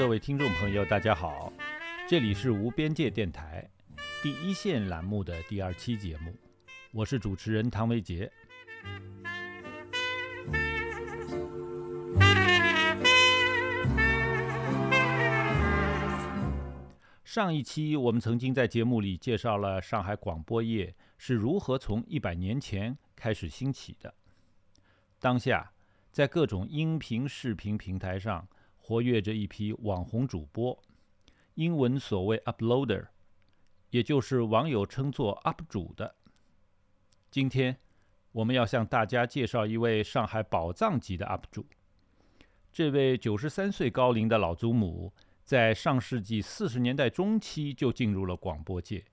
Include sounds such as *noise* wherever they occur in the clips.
各位听众朋友，大家好，这里是无边界电台第一线栏目的第二期节目，我是主持人唐维杰。上一期我们曾经在节目里介绍了上海广播业是如何从一百年前开始兴起的。当下，在各种音频、视频平台上活跃着一批网红主播，英文所谓 “uploader”，也就是网友称作 “up 主”的。今天，我们要向大家介绍一位上海宝藏级的 up 主。这位九十三岁高龄的老祖母。在上世纪四十年代中期就进入了广播界，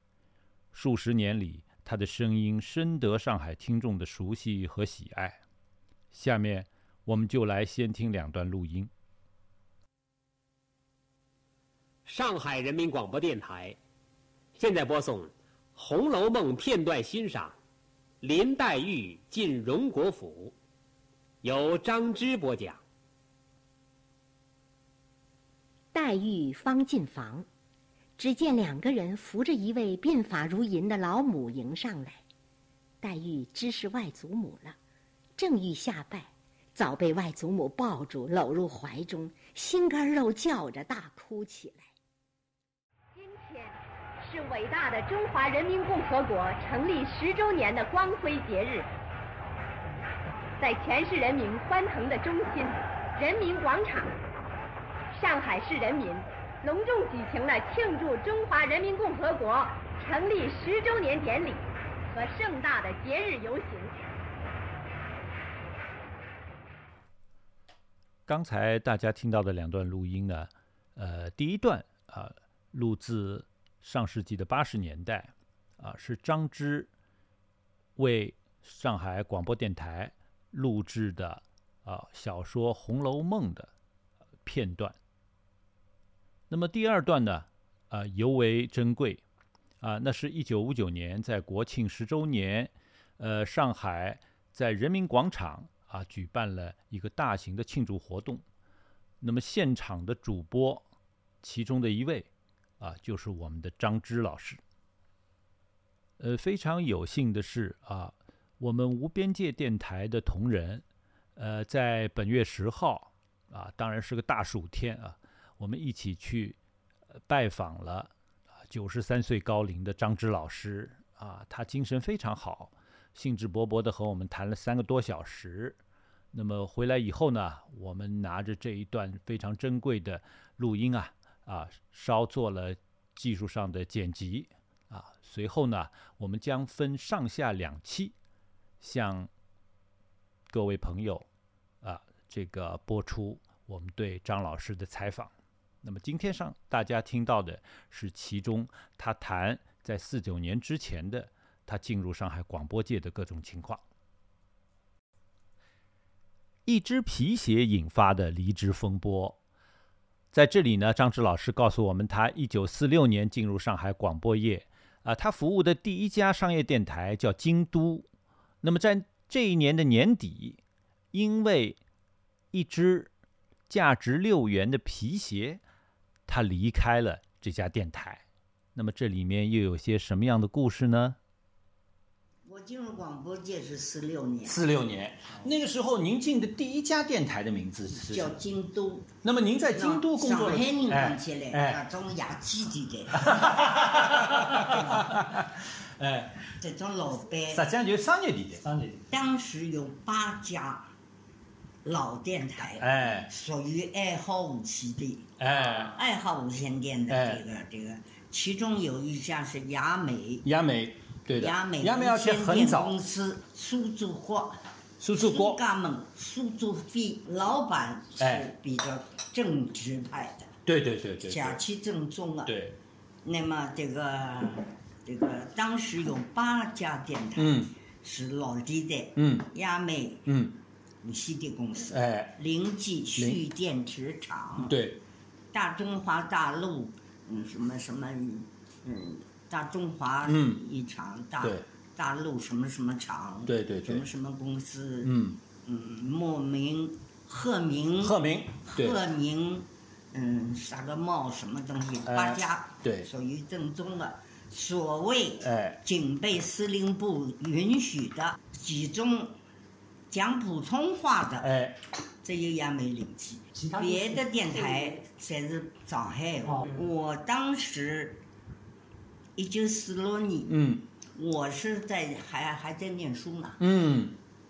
数十年里，她的声音深得上海听众的熟悉和喜爱。下面，我们就来先听两段录音。上海人民广播电台现在播送《红楼梦》片段欣赏，林黛玉进荣国府，由张芝播讲。黛玉方进房，只见两个人扶着一位鬓发如银的老母迎上来。黛玉知是外祖母了，正欲下拜，早被外祖母抱住，搂入怀中，心肝肉叫着大哭起来。是伟大的中华人民共和国成立十周年的光辉节日，在全市人民欢腾的中心——人民广场。上海市人民隆重举行了庆祝中华人民共和国成立十周年典礼和盛大的节日游行。刚才大家听到的两段录音呢，呃，第一段啊，录自上世纪的八十年代，啊，是张芝为上海广播电台录制的啊小说《红楼梦》的片段。那么第二段呢，啊尤为珍贵，啊那是一九五九年在国庆十周年，呃上海在人民广场啊举办了一个大型的庆祝活动，那么现场的主播其中的一位啊就是我们的张芝老师，呃非常有幸的是啊我们无边界电台的同仁，呃在本月十号啊当然是个大暑天啊。我们一起去拜访了啊九十三岁高龄的张芝老师啊，他精神非常好，兴致勃勃的和我们谈了三个多小时。那么回来以后呢，我们拿着这一段非常珍贵的录音啊啊，稍做了技术上的剪辑啊。随后呢，我们将分上下两期向各位朋友啊这个播出我们对张老师的采访。那么今天上大家听到的是其中他谈在四九年之前的他进入上海广播界的各种情况。一只皮鞋引发的离职风波，在这里呢，张志老师告诉我们，他一九四六年进入上海广播业，啊，他服务的第一家商业电台叫京都。那么在这一年的年底，因为一只价值六元的皮鞋。他离开了这家电台，那么这里面又有些什么样的故事呢？我进入广播界是四六年，四六年。那个时候，您进的第一家电台的名字是叫京都。那么您在京都工作上海人讲起来，那种雅基地的，*laughs* 哎，这种老板，实际上就是商业地带，商业地带。当时有八家。老电台，哎，属于爱好无线的，哎，爱好无线电的这个这个，其中有一家是雅美，雅美，对的，雅美无线电公司苏州国，苏州国，苏家门苏州飞老板是比较正直派的，对对对对，假期正宗啊，对，那么这个这个当时有八家电台，嗯，是老地的，嗯，亚美，嗯。无线电公司，哎，临济蓄电池厂，对，大中华大陆，嗯，什么什么，嗯，大中华一厂，大大陆什么什么厂，对对对，什么什么公司，嗯。嗯，莫名鹤鸣，鹤鸣，鹤鸣，嗯，啥个茂什么东西，八家，对，属于正宗的。所谓哎，警备司令部允许的集中讲普通话的，哎，这有也没领起。其他别的电台才是上海我当时一九四六年，嗯。我是在还还在念书呢，嗯。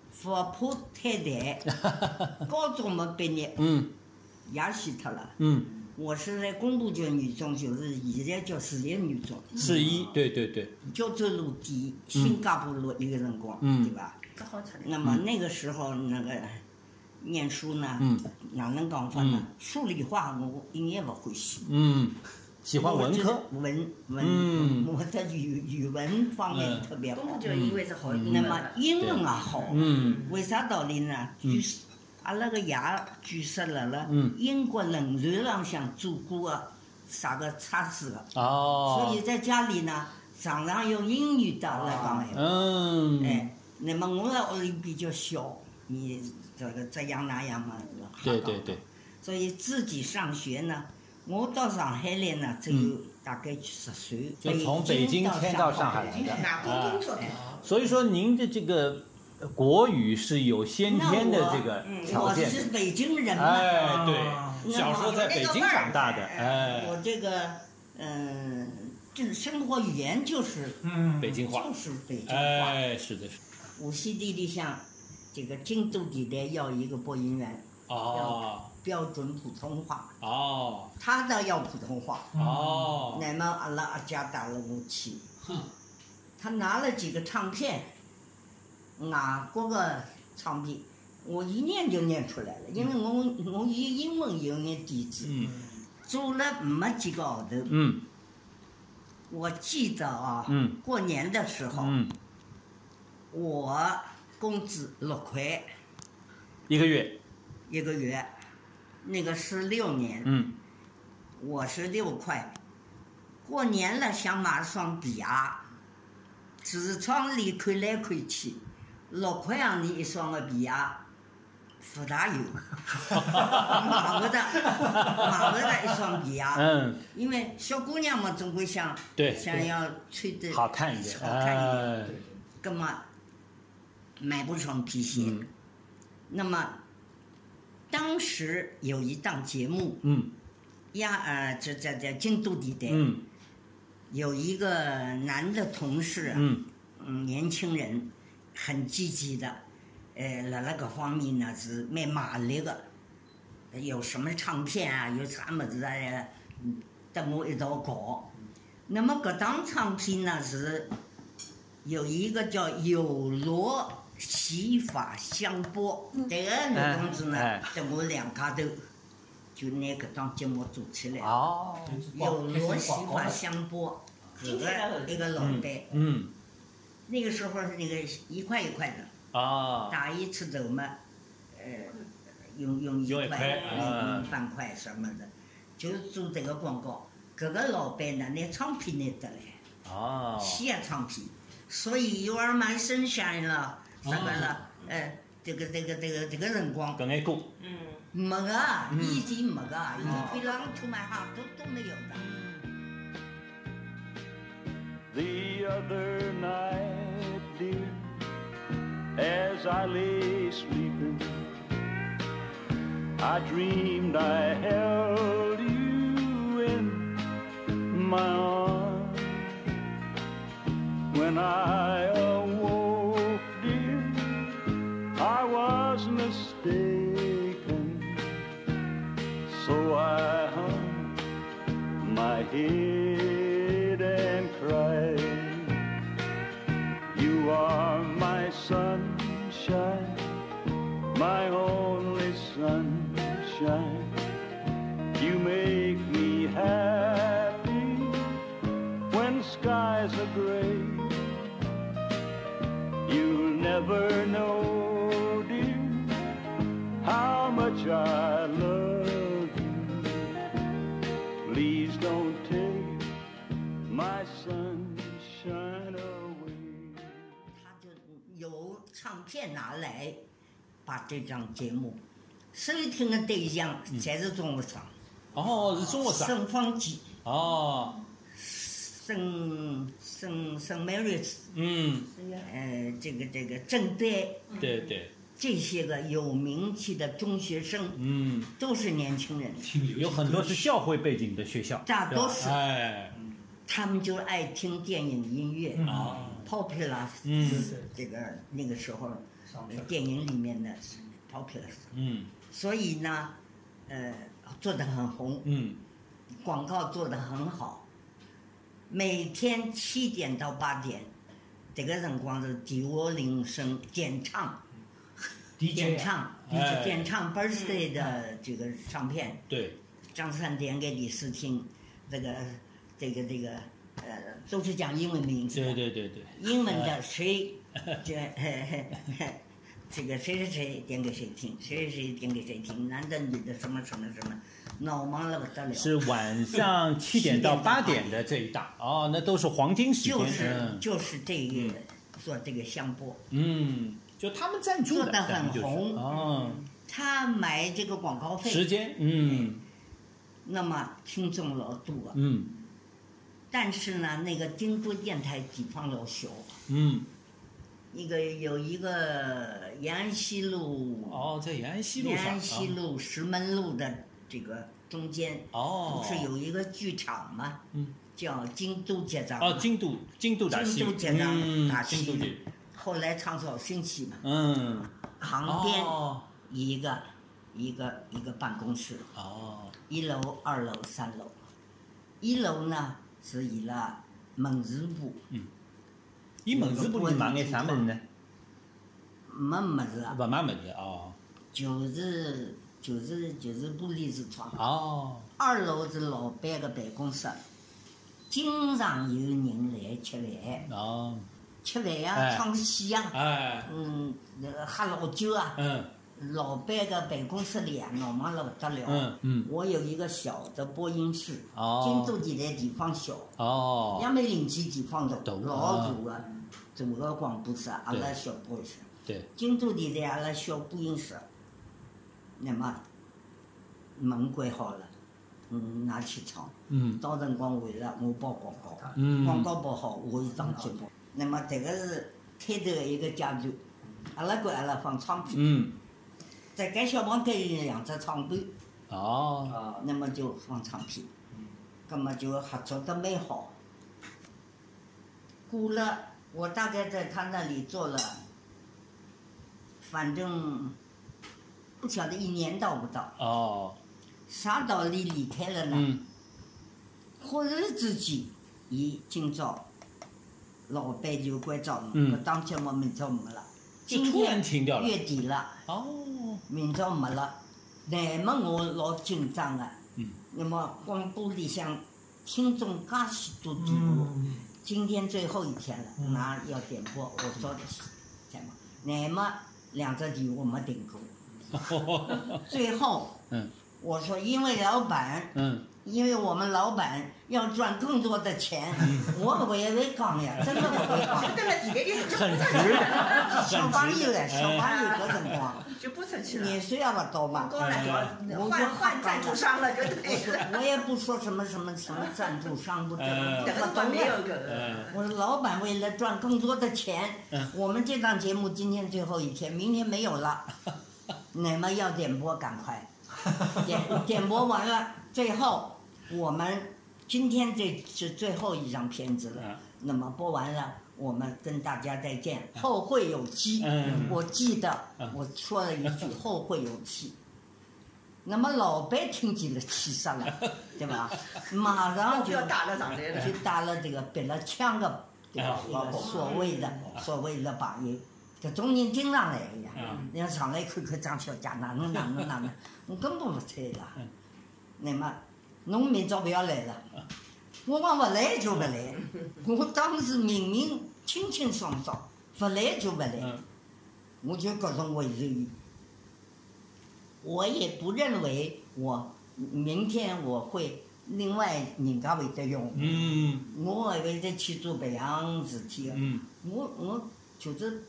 佛普太太，高中没毕业，嗯。也死脱了。嗯，我是在工部局女中，就是现在叫实验女中，是一，对对对，胶州路底新加坡路那个辰光，嗯。对吧？那么那个时候那个念书呢，嗯。哪能讲法呢？数理化我一眼不欢喜，嗯，喜欢文科，文文，嗯。我的语语文方面嗯。特别好。就因为是好英那么英文也好，嗯。为啥道理呢？据说阿拉个爷据说了了嗯。英国轮船浪向做过个啥个测试个，哦，所以在家里呢，常常用英语的来讲闲话。嗯，哎，那么我在屋里比较小，你这个这样那样嘛，对对对，所以自己上学呢，我到上海来呢，只有大概十岁，就从北京迁到上海。来的。哪工工作？的？所以说您的这个呃国语是有先天的这个条我件是北京人嘛，哎，对，小时候在北京长大的，哎我哎，这个嗯，这生活语言就是嗯，北京话。就，是北京话。哎，是的，是。的无锡地里向这个京都地带要一个播音员，哦标准普通话，哦。他倒要普通话。哦，那么阿拉阿家带了我去，他拿了几个唱片，外国的唱片，我一念就念出来了，因为我我以英文有眼底子，嗯。做了没几个号头，嗯。我记得啊，嗯。过年的时候，嗯，我工资六块一个月，一个月，那个是六年，嗯我是六块。过年了想买双皮鞋，橱窗里看来看去，六块洋钿一双的皮鞋，不大有，*laughs* 买不得，买不得一双皮鞋。嗯，因为小姑娘嘛，总归想对想要穿的好看一点，好看一点。哎，那么买不上皮鞋。嗯那么当时有一档节目，嗯。呀呃，这这这京都地带、嗯。有一个男的同事啊，嗯。嗯年轻人，很积极的，呃，辣辣搿方面呢是蛮马力的，有什么唱片啊，有啥么子啊，嗯跟我一道搞。那么搿档唱片呢是有一个叫有罗洗发香波，这个女同志呢跟我两家头就拿搿档节目做起来。哦，有罗洗发香波，搿个一个老板，嗯那个时候是那个一块一块的，啊，打一次头嘛，呃，用用一块，用半块什么的，就做这个广告。搿个老板呢，拿唱片拿得来，哦，西洋唱片，所以 You Are My Sunshine 了，啥个了，哎，这个这个这个这个辰光搿眼歌，没个，以前没个，以前比朗图曼哈都都没有的。the other night, dear, as I lay sleeping, I dreamed I held you in my arms. When I my head and cry. You are my sunshine, my only sunshine. You make me happy when skies are gray. You'll never know, dear, how much I 片拿来，把这张节目收听的对象全是中学生，哦，是中学生。圣方济、哦，圣圣圣 Mary's，嗯，呃，这个这个正德对对，这些个有名气的中学生嗯，都是年轻人，有很多是教会背景的学校，大多数。哎，他们就爱听电影音乐。哦，，popular，嗯。就是这个那个时候电影里面的 popular，嗯。所以呢，呃，做的很红，嗯，广告做的很好，每天七点到八点，这个辰光是第五铃声点唱，点唱，哎。点唱 birthday 的这个唱片，对，张三点给李斯听，这个这个这个呃，都是讲英文名字的，对对对对，英文的谁，*laughs* 这 *laughs* 这个谁谁谁点给谁听，谁谁谁点给谁听，男的女的什么什么什么，闹忙了不得了。是晚上七点到八点的这一档，哦，那都是黄金时间，就是嗯。就是这个做这个香波，嗯，就他们赞助的，做的很红。哦，他买这个广告费，时间，嗯。那么听众老多，嗯但是呢，那个京都电台地方老小，嗯，一个有一个延安西路，哦，在延安西路上，延安西路石门路的这个中间，哦，不是有一个剧场吗？嗯，叫京都节章。哦，京都京都大戏，京都节章嗯大，戏。京都剧，后来长草兴起嘛，嗯，旁边哦。一个一个一个办公室，哦，一楼、二楼、三楼。一楼呢是伊拉门市部，嗯。伊门市部里买眼啥物事呢？没物事啊，勿卖物事哦，就是就是就是玻璃橱窗。哦，二楼是老板个办公室，经常有人来吃饭，哦，吃饭呀、哎。唱戏呀，哎，嗯，那个喝老酒啊。嗯老板的办公室里啊，闹忙了不得了。嗯嗯，我有一个小的播音室，哦。京都电台地方小，哦，也没邻居地方大，老大个大个广播室，阿拉小播音室。对，京都电台阿拉小播音室，那么门关好了，嗯，拿去唱。嗯。到辰光回来，我报广告，嗯。广告报好，我就当节目。那么这个是开头的一个阶段，阿拉管阿拉放唱片，嗯，在该小房间有两只唱盘，哦，那么就放唱片，那么就合作的蛮好。过了，我大概在他那里做了，反正不晓得一年到不到，哦，啥道理离开了呢？嗯。忽然之间，伊今朝老板就关照我，嗯。搿档节目明朝没了，今就突然天停掉了，月底了，哦，明朝没了。乃么我老紧张的，嗯那么广播里向听众介许多电话，今天最后一天了，那要点播，我说什么？乃么两只电话没订过，*laughs* 最后嗯我说因为老板。嗯，因为我们老板要赚更多的钱，*laughs* 我不会会讲呀，真的不会讲。蹲了地铁里就很直，小朋友嘞，小朋友搿辰光，就不出去了。年岁也勿到嘛。高来我换换赞助商了，就我对了。我也不说什么什么什么赞助商不 *laughs* 这嗯这个个不懂的。没有我说老板为了赚更多的钱，我们这档节目今天最后一天，明天没有了，*laughs* 你们要点播赶快，点点播完了，最后我们今天这是最后一张片子了。嗯那么播完了，我们跟大家再见，后会有期。嗯我记得嗯我说了一句后会有期。那么老白听见了气死了，*laughs* 对吧？马上就要打了上来了就打了这个别了枪的，对吧？个所谓的所谓的朋友，这种人经常来的呀。嗯人家上来看看张小姐哪能哪能哪能，我根本不睬他。那么，侬明朝不要来了。我讲不来就不来，我当时明明清清爽爽，不来就不来，嗯。我就觉着我有意。我也不认为我明天我会另外人家会得用，嗯。我还会得去做别样事体的。嗯。我我就是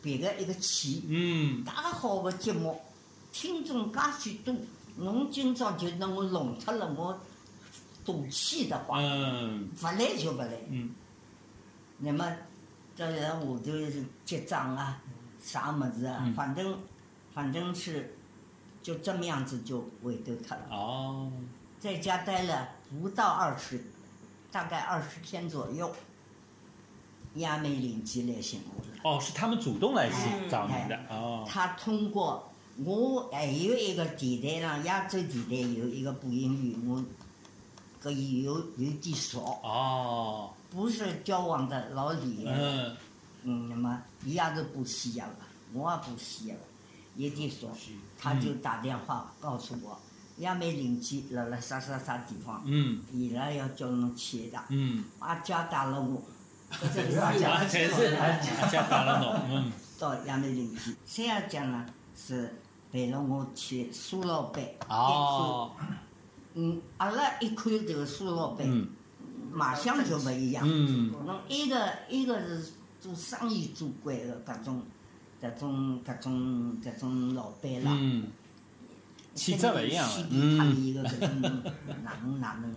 别个一个企业，嗯。介好的节目，听众介许多，侬今朝就拿我弄脱了，我赌气的话，嗯不来就不来。嗯那么，这在下头结账啊，啥么子啊，嗯反正反正是就这么样子就回头脱了。哦在家待了不到二十，大概二十天左右，亚美领基来寻我了。哦，是他们主动来哎找你的哦他通过我还有一个电台上，亚洲电台有一个播音员，我可以有有点熟，哦。不是交往的老李。嗯。嗯，那么伊也是播西洋的，我也播西洋的，有点熟。他就打电话告诉我，亚美邻居辣辣啥啥啥地方，嗯。伊拉要叫侬去一趟，嗯，阿家打了我，这是 *laughs* 啊，讲全是阿家打了侬，嗯。到亚美邻居。三亚讲呢是陪了我去苏老板，嗯，阿拉一看这个苏老板，嗯。马上就不一样。嗯。侬一个一个是做生意做惯的搿种，搿种搿种搿种老板啦，嗯，气质不一样了。西边他一个搿种哪能哪能，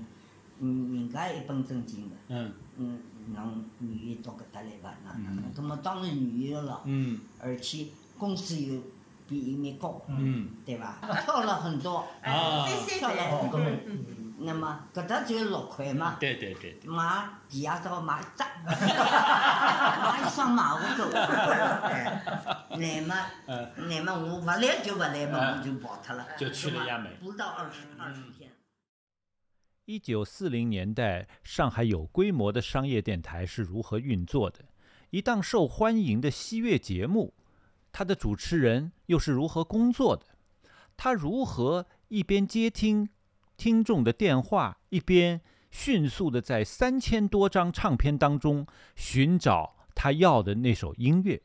嗯，人家一本正经的，嗯。嗯，侬愿意到搿搭来伐？哪能？那么当然愿意的了，嗯。而且工资又比伊面高，嗯对吧？跳了很多，啊，跳了很多，那么搿搭只有六块嘛。对对对对，买地下道买一只，买一双马虎狗。*laughs* 哎，乃么，嗯乃么我勿来就勿来嘛，嗯我就跑脱了。就去了亚美不到二十二十天。一九四零年代，上海有规模的商业电台是如何运作的？一档受欢迎的西乐节目，它的主持人又是如何工作的？他如何一边接听听众的电话，一边迅速的在三千多张唱片当中寻找他要的那首音乐？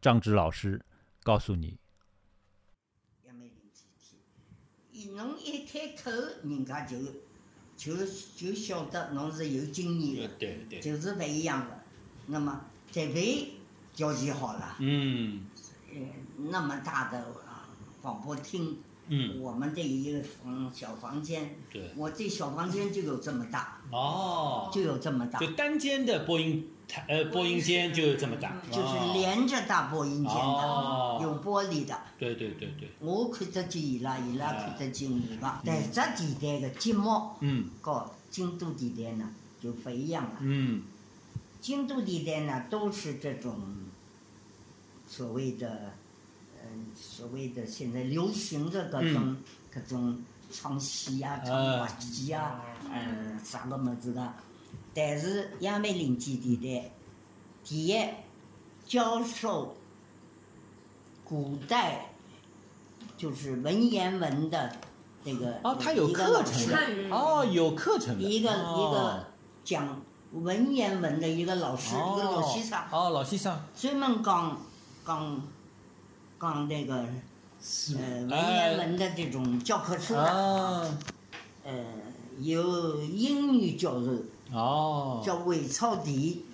张芝老师告诉你，也没零几天，伊侬一开口，人家就就就晓得侬是有经验的，对对，就是不一样的。那么这边条件好了，嗯。呃，那么大的啊广播厅。嗯，我们这一个房小房间，对，我这小房间就有这么大，哦。就有这么大，就单间的播音台呃播音间就有这么大，就是连着大播音间的，哦。有玻璃的。对对对对，我看得见伊拉，伊拉看得见我吧。但只电台的节目嗯。和京都地带呢就不一样了。嗯。京都地带呢都是这种所谓的，嗯，所谓的现在流行的各种、各种唱戏啊、唱滑稽啊，嗯，啥个么子的。但是亚美林基地的，第一教授古代就是文言文的那个哦，他有一个课程老师。的，哦，有课程的，一个、哦一个讲文言文的一个老师，一个老先生，哦，老先生，专门讲讲讲那个呃文言文的这种教科书呃有英语教授哦，叫韦超迪，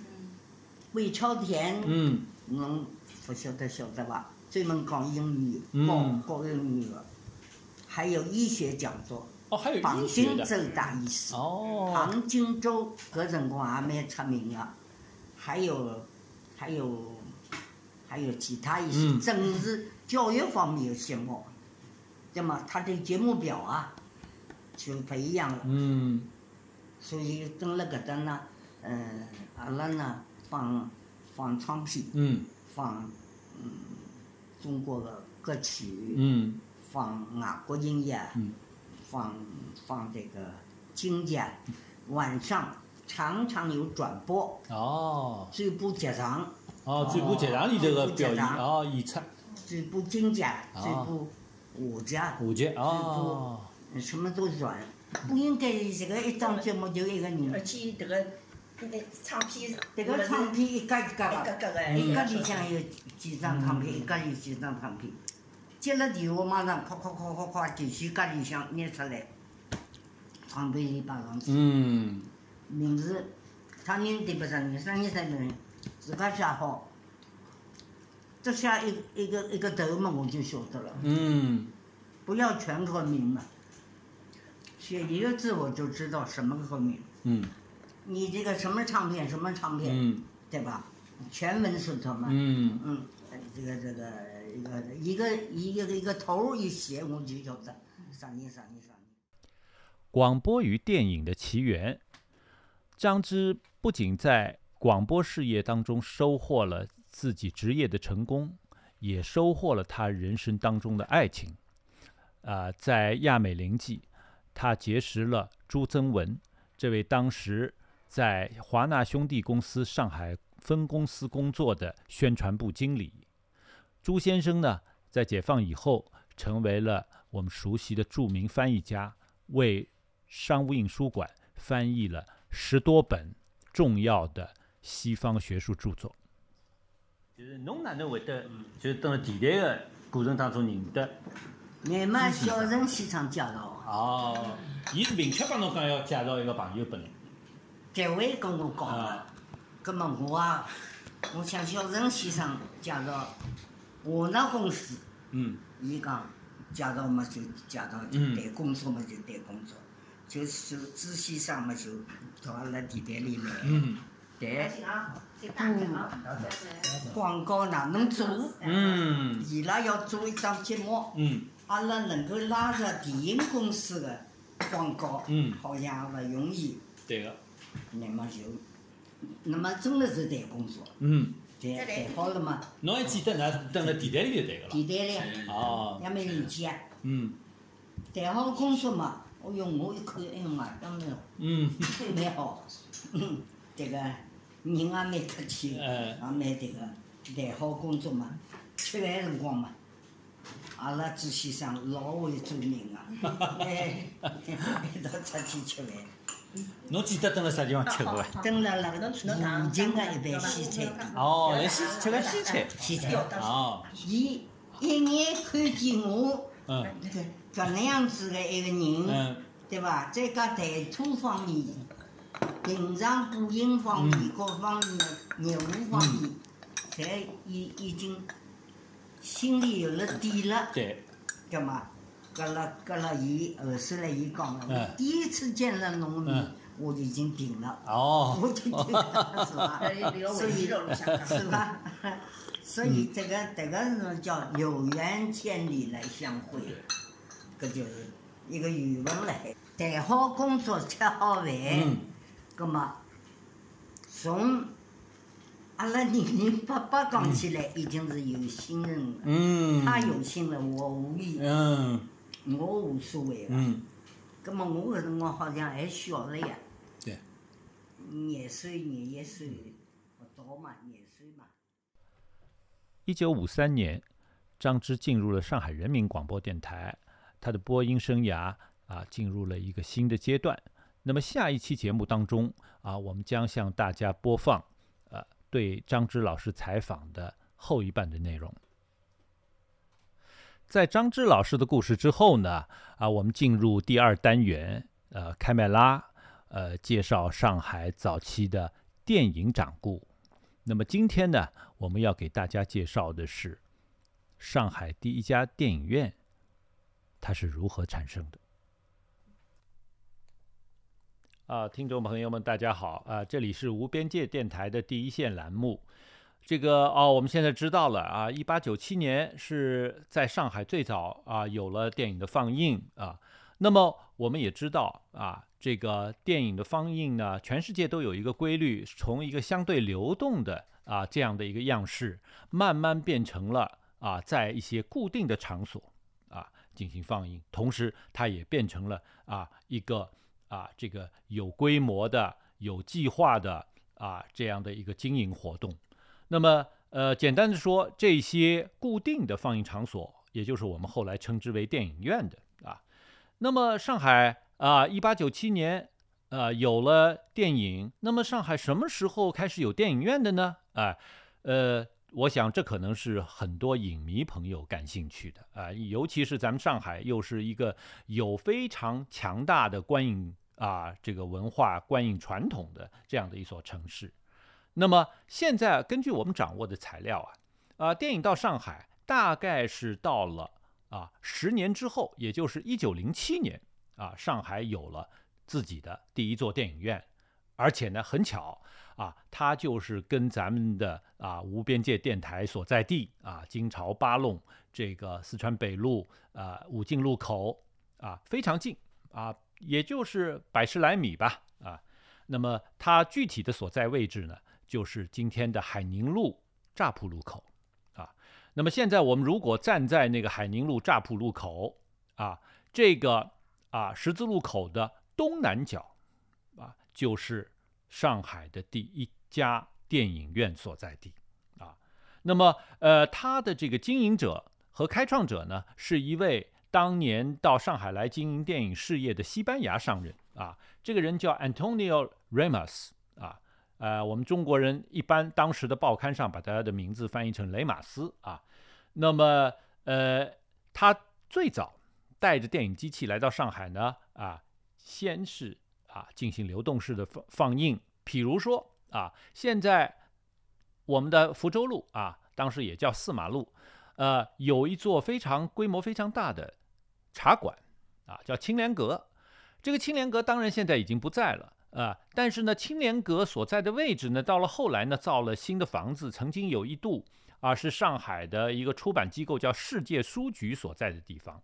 韦超田，嗯。侬不晓得晓得吧？专门讲英语，嗯。教教英语的，还有医学讲座，哦，还有庞医学的，金洲大医师。哦，杭金州搿辰光也蛮出名的，还有还有还有其他一些嗯。政治、教育方面的节目，那么他的节目表啊就不一样了。嗯。所以蹲辣搿搭呢，嗯，阿拉呢放放唱片，嗯。放嗯中国的歌曲，嗯。放外国音乐，嗯。放放这个经典，晚上常常有转播，哦。最部剧场，哦，最部剧场里头个表演，哦，演出最部经典，哦最部话剧，舞剧，哦，什么都转。不应该这个一档节目就一个人而人，且这个那唱片，这个唱片一家一家一个的，一家里向有几张唱片，一家有几张唱片。接了电话马上夸夸夸夸夸，继续家里向拿出来，唱片里摆上去。嗯。名字，他人对不上人，啥人啥人，自家写好，只写一一个一个头嘛，我就晓得了。嗯不要全靠名嘛，写一个字我就知道什么靠名。嗯你这个什么唱片什么唱片，嗯对吧？全文是什么？嗯嗯，这个这个一个一个一个一个头一写，我就晓得啥人啥人啥人。广播与电影的起源，张芝不仅在广播事业当中收获了自己职业的成功，也收获了他人生当中的爱情。啊、在亚美林记，他结识了朱增文，这位当时在华纳兄弟公司上海分公司工作的宣传部经理。朱先生呢，在解放以后，成为了我们熟悉的著名翻译家，为商务印书馆翻译了十多本重要的西方学术著作。就是侬哪能会得，就是等了电台的过程当中认得？俺嘛小陈先生介绍的，哦，伊是明确帮侬讲要介绍一个朋友拨侬。这位跟我讲的啊。葛么我啊，我向小陈先生介绍华纳公司，嗯伊讲介绍嘛就介绍，嗯谈工作嘛就谈工作，就是朱先生嘛就到阿拉电台里来嗯谈广告哪能做，嗯。伊拉要做一档节目。嗯。阿拉能够拉着电影公司的广告，嗯。好像也勿容易。对个，那么就，那么真的是谈工作，嗯，谈谈好了嘛，侬还记得㑚等了电台里头谈个电台里。哦，也蛮理解。嗯。谈好工作嘛，哦哟，我一看，哎呀妈，当然嗯。*laughs* 蛮好，嗯，这个人也蛮客气，哎也蛮这个，谈好工作嘛，吃饭辰光嘛。阿拉朱先生老会做人啊，哎，一道出去吃饭。侬记得等了啥地方吃过伐？蹲辣辣附近个一爿西餐店，哦，来西吃个西餐。西餐。哦，伊一眼看见我嗯搿能样子的一个人，嗯对伐？再加谈吐方面，平常补音方面各方面的业务方面，侪已已经心里有了底了，对，干嘛？搿了搿了，伊后首来伊讲了，第一次见了侬面嗯，我就已经定了。哦，我就定了，是吧？*laughs* 所以是吧？*laughs* 所以这个这个是叫有缘千里来相会，搿就是一个缘分来。谈好工作，吃好饭，嗯葛么从阿拉零零八八讲起来，已经是有心人了。嗯，他有心了，我无意，嗯我无所谓个。嗯，葛么我搿辰光好像还小了呀，对，廿岁廿一岁，勿到嘛，廿岁嘛。一九五三年，张芝进入了上海人民广播电台，他的播音生涯啊进入了一个新的阶段。那么下一期节目当中啊，我们将向大家播放呃对张芝老师采访的后一半的内容。在张芝老师的故事之后呢，啊，我们进入第二单元，呃，开麦拉，呃，介绍上海早期的电影掌故。那么今天呢，我们要给大家介绍的是上海第一家电影院，它是如何产生的。啊，听众朋友们，大家好啊！这里是无边界电台的第一线栏目。这个哦，我们现在知道了啊，一八九七年是在上海最早啊有了电影的放映啊。那么我们也知道啊，这个电影的放映呢，全世界都有一个规律，从一个相对流动的啊这样的一个样式，慢慢变成了啊在一些固定的场所啊进行放映，同时它也变成了啊一个啊这个有规模的、有计划的啊这样的一个经营活动。那么呃，简单的说，这些固定的放映场所，也就是我们后来称之为电影院的啊。那么上海啊，一八九七年呃有了电影，那么上海什么时候开始有电影院的呢？啊，呃，我想这可能是很多影迷朋友感兴趣的啊，尤其是咱们上海又是一个有非常强大的观影啊这个文化观影传统的这样的一所城市。那么现在根据我们掌握的材料啊，啊，电影到上海大概是到了啊，十年之后，也就是一九零七年啊，上海有了自己的第一座电影院，而且呢，很巧啊，它就是跟咱们的啊无边界电台所在地啊金朝八弄这个四川北路啊武进路口啊非常近啊，也就是百十来米吧啊。那么它具体的所在位置呢，就是今天的海宁路乍浦路口啊。那么现在我们如果站在那个海宁路乍浦路口啊，这个啊十字路口的东南角啊，就是上海的第一家电影院所在地啊。那么呃，它的这个经营者和开创者呢，是一位当年到上海来经营电影事业的西班牙商人啊。这个人叫 Antonio Remas 啊，呃，我们中国人一般当时的报刊上把他的名字翻译成雷马斯啊。那么，呃，他最早带着电影机器来到上海呢，啊，先是啊进行流动式的放放映，比如说啊，现在我们的福州路啊，当时也叫四马路，呃，有一座非常规模非常大的茶馆啊，叫青莲阁。这个青莲阁当然现在已经不在了啊，但是呢，青莲阁所在的位置呢，到了后来呢，造了新的房子，曾经有一度啊，是上海的一个出版机构叫世界书局所在的地方。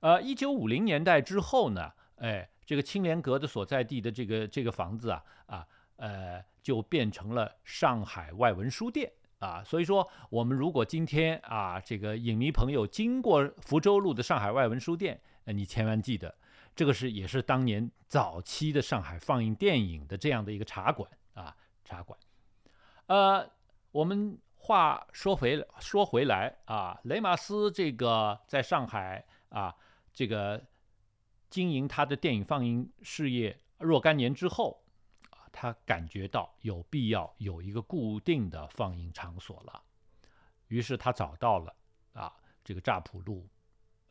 呃，一九五零年代之后呢，哎，这个青莲阁的所在地的这个这个房子啊啊呃，就变成了上海外文书店啊。所以说，我们如果今天啊，这个影迷朋友经过福州路的上海外文书店，呃，你千万记得。这个是也是当年早期的上海放映电影的这样的一个茶馆啊，茶馆。呃，我们话说回说回来啊，雷马斯这个在上海啊，这个经营他的电影放映事业若干年之后，他感觉到有必要有一个固定的放映场所了，于是他找到了啊这个乍浦路，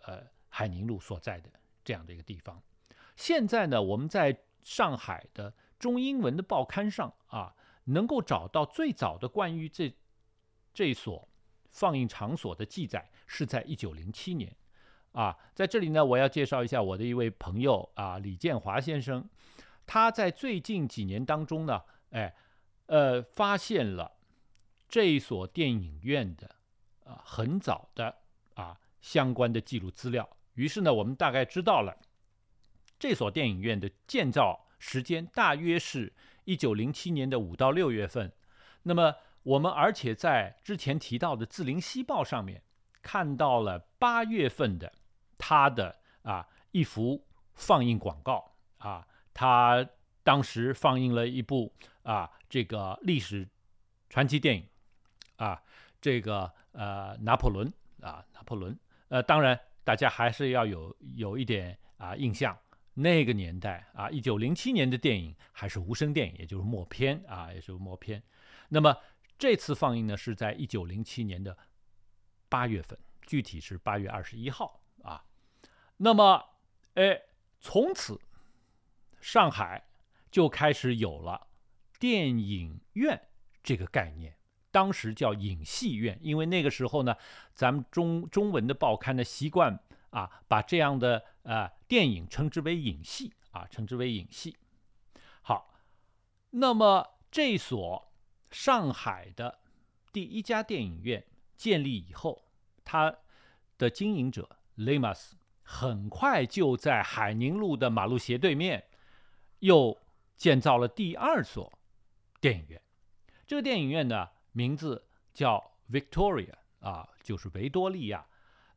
呃海宁路所在的。这样的一个地方，现在呢，我们在上海的中英文的报刊上啊，能够找到最早的关于这这所放映场所的记载，是在一九零七年啊。在这里呢，我要介绍一下我的一位朋友啊，李建华先生，他在最近几年当中呢，哎，呃，发现了这一所电影院的啊很早的啊相关的记录资料。于是呢，我们大概知道了这所电影院的建造时间大约是一九零七年的五到六月份。那么我们而且在之前提到的《字林西报》上面看到了八月份的他的啊一幅放映广告啊，他当时放映了一部啊这个历史传奇电影啊，这个呃拿破仑啊拿破仑呃当然。大家还是要有有一点啊印象，那个年代啊，一九零七年的电影还是无声电影，也就是默片啊，也是默片。那么这次放映呢，是在一九零七年的八月份，具体是八月二十一号啊。那么，哎，从此上海就开始有了电影院这个概念。当时叫影戏院，因为那个时候呢，咱们中中文的报刊呢习惯啊，把这样的呃电影称之为影戏啊，称之为影戏。好，那么这所上海的第一家电影院建立以后，它的经营者雷马斯很快就在海宁路的马路斜对面又建造了第二所电影院。这个电影院呢。名字叫 Victoria 啊，就是维多利亚，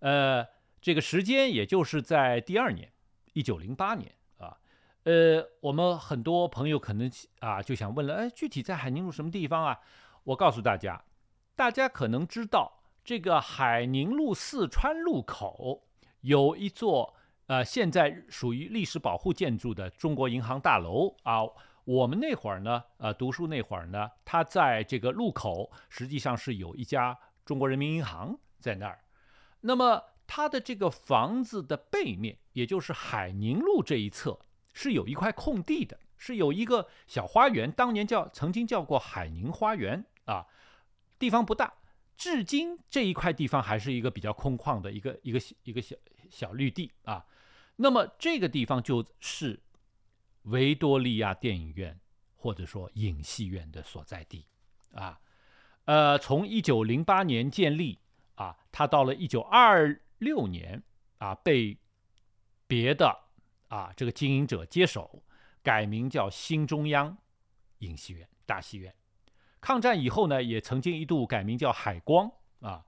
呃，这个时间也就是在第二年，一九零八年啊，呃，我们很多朋友可能啊就想问了，哎，具体在海宁路什么地方啊？我告诉大家，大家可能知道这个海宁路四川路口有一座呃，现在属于历史保护建筑的中国银行大楼啊。我们那会儿呢，呃，读书那会儿呢，它在这个路口实际上是有一家中国人民银行在那儿。那么它的这个房子的背面，也就是海宁路这一侧，是有一块空地的，是有一个小花园，当年叫曾经叫过海宁花园啊，地方不大，至今这一块地方还是一个比较空旷的一个一个一个小小绿地啊。那么这个地方就是维多利亚电影院或者说影戏院的所在地啊。呃，从一九零八年建立啊，它到了一九二六年啊，被别的啊这个经营者接手，改名叫新中央影戏院大戏院。抗战以后呢，也曾经一度改名叫海光啊。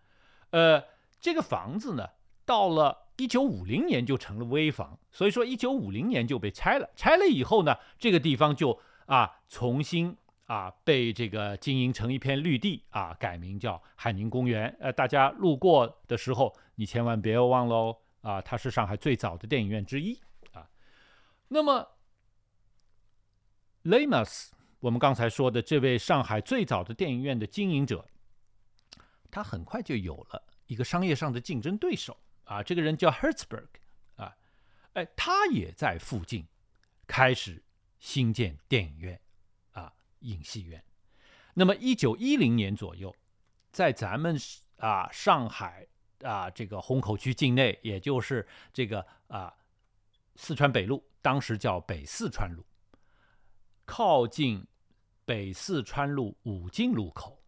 呃，这个房子呢，到了一九五零年就成了危房，所以说一九五零年就被拆了。拆了以后呢，这个地方就啊重新。啊，被这个经营成一片绿地啊，改名叫海宁公园。呃，大家路过的时候，你千万别忘喽啊，它是上海最早的电影院之一啊。那么雷马斯，我们刚才说的这位上海最早的电影院的经营者，他很快就有了一个商业上的竞争对手啊，这个人叫 Hertzberg 啊，哎，他也在附近开始新建电影院。啊影戏院，那么一九一零年左右，在咱们啊上海啊这个虹口区境内，也就是这个啊四川北路，当时叫北四川路，靠近北四川路武进路口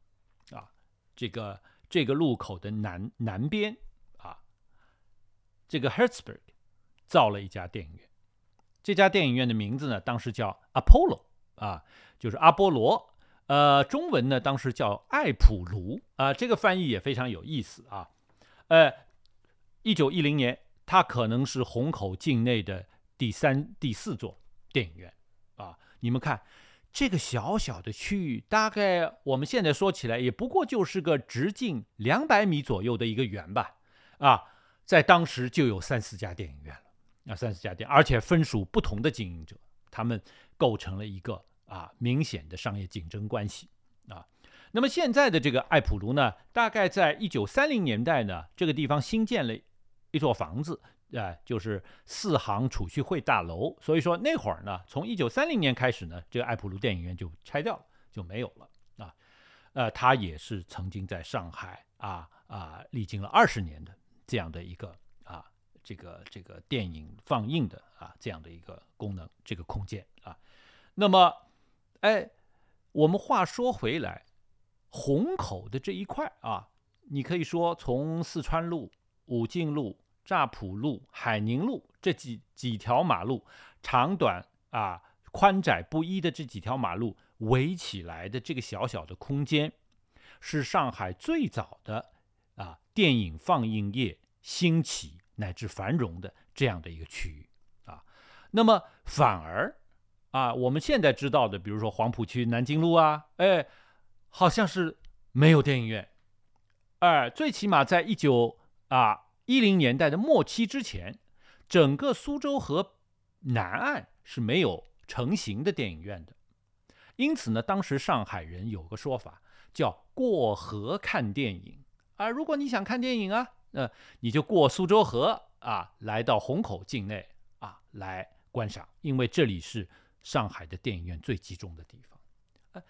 啊，这个这个路口的南南边，这个 Hertzberg 造了一家电影院，这家电影院的名字呢，当时叫 Apollo 啊。就是阿波罗，呃，中文呢当时叫艾普卢啊，这个翻译也非常有意思啊。呃，一九一零年，它可能是虹口境内的第三、第四座电影院啊。你们看，这个小小的区域，大概我们现在说起来，也不过就是个直径两百米左右的一个圆吧。啊，在当时就有三四家电影院了，啊，三四家店，而且分属不同的经营者，他们构成了一个。啊，明显的商业竞争关系啊。那么现在的这个艾普卢呢，大概在一九三零年代呢，这个地方新建了一座房子，啊，就是四行储蓄会大楼。所以说那会儿呢，从一九三零年开始呢，这个艾普卢电影院就拆掉了，就没有了啊。呃，它也是曾经在上海啊啊，历经了二十年的这样的一个啊，这个这个电影放映的啊这样的一个功能，这个空间啊。那么哎，我们话说回来，虹口的这一块啊，你可以说从四川路、武进路、乍浦路、海宁路这几几条马路，长短啊、宽窄不一的这几条马路围起来的这个小小的空间，是上海最早的啊电影放映业兴起乃至繁荣的这样的一个区域啊。那么反而。啊，我们现在知道的，比如说黄浦区南京路啊，哎，好像是没有电影院。哎，最起码在一九啊一零年代的末期之前，整个苏州河南岸是没有成型的电影院的。因此呢，当时上海人有个说法叫“过河看电影”。啊，如果你想看电影啊，那你就过苏州河啊，来到虹口境内啊来观赏，因为这里是。上海的电影院最集中的地方，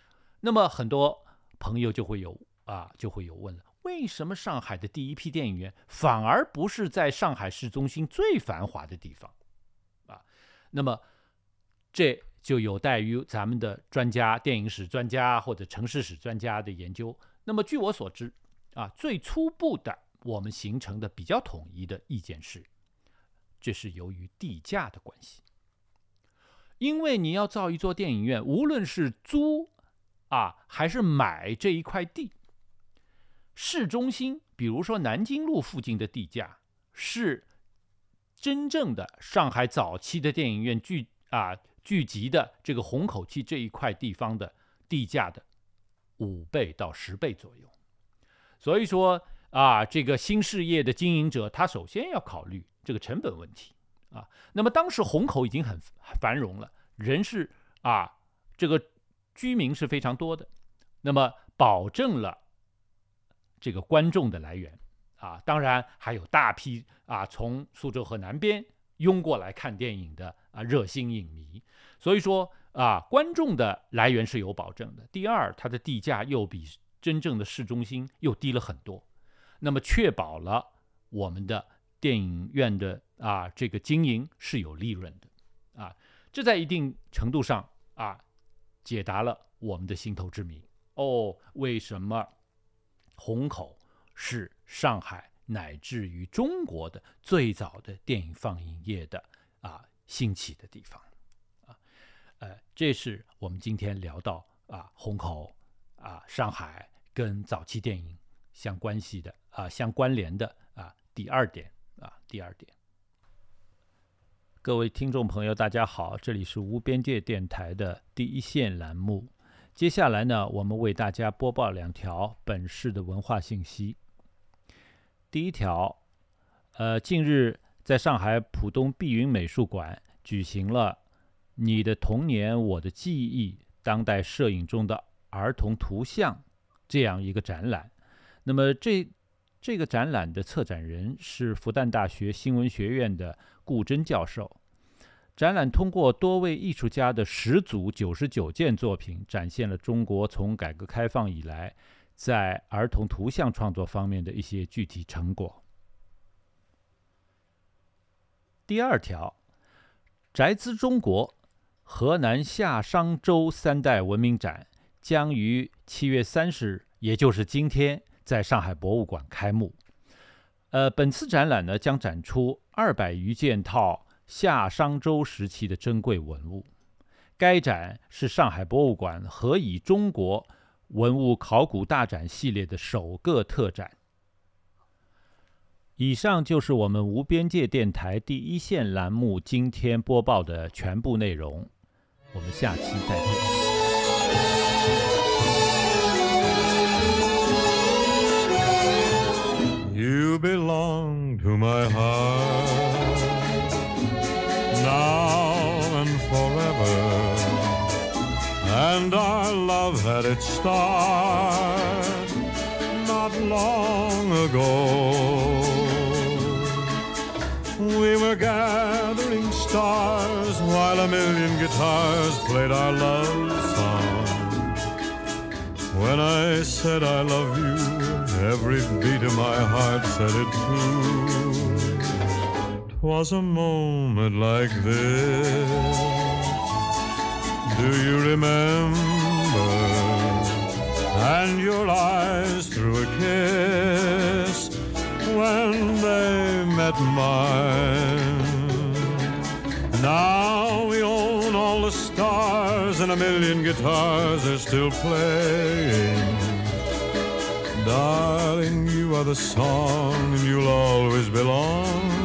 那么很多朋友就会有啊，就会有问了：为什么上海的第一批电影院反而不是在上海市中心最繁华的地方？啊，那么这就有待于咱们的专家、电影史专家或者城市史专家的研究。那么据我所知，啊，最初步的我们形成的比较统一的意见是，这是由于地价的关系。因为你要造一座电影院，无论是租啊还是买这一块地，市中心，比如说南京路附近的地价，是真正的上海早期的电影院聚啊聚集的这个虹口区这一块地方的地价的五倍到十倍左右。所以说啊，这个新事业的经营者，他首先要考虑这个成本问题。啊，那么当时虹口已经很繁荣了，人是啊，这个居民是非常多的，那么保证了这个观众的来源啊，当然还有大批啊从苏州河南边涌过来看电影的啊热心影迷，所以说啊观众的来源是有保证的。第二，它的地价又比真正的市中心又低了很多，那么确保了我们的电影院的啊这个经营是有利润的啊，这在一定程度上啊解答了我们的心头之谜。哦，为什么虹口是上海乃至于中国的最早的电影放映业的啊兴起的地方？啊，呃，这是我们今天聊到啊虹口啊上海跟早期电影相关系的啊相关联的啊第二点啊第二点。各位听众朋友，大家好，这里是无边界电台的第一线栏目。接下来呢，我们为大家播报两条本市的文化信息。第一条，呃，近日在上海浦东碧云美术馆举行了“你的童年，我的记忆：当代摄影中的儿童图像”这样一个展览。那么这这个展览的策展人是复旦大学新闻学院的顾真教授。展览通过多位艺术家的十组九十九件作品，展现了中国从改革开放以来在儿童图像创作方面的一些具体成果。第二条，宅兹中国河南夏商周三代文明展将于七月三十日，也就是今天，在上海博物馆开幕。呃，本次展览呢，将展出二百余件套夏商周时期的珍贵文物。该展是上海博物馆“何以中国”文物考古大展系列的首个特展。以上就是我们无边界电台第一线栏目今天播报的全部内容，我们下期再见。You belong to my heart now and forever. And our love had its start not long ago. We were gathering stars while a million guitars played our love song. When I said I love you, every beat of my heart said it too. 'Twas a moment like this. Do you remember? And your eyes through a kiss when they met mine. Now we own all the stars and a million guitars are still playing. Darling, you are the song and you'll always belong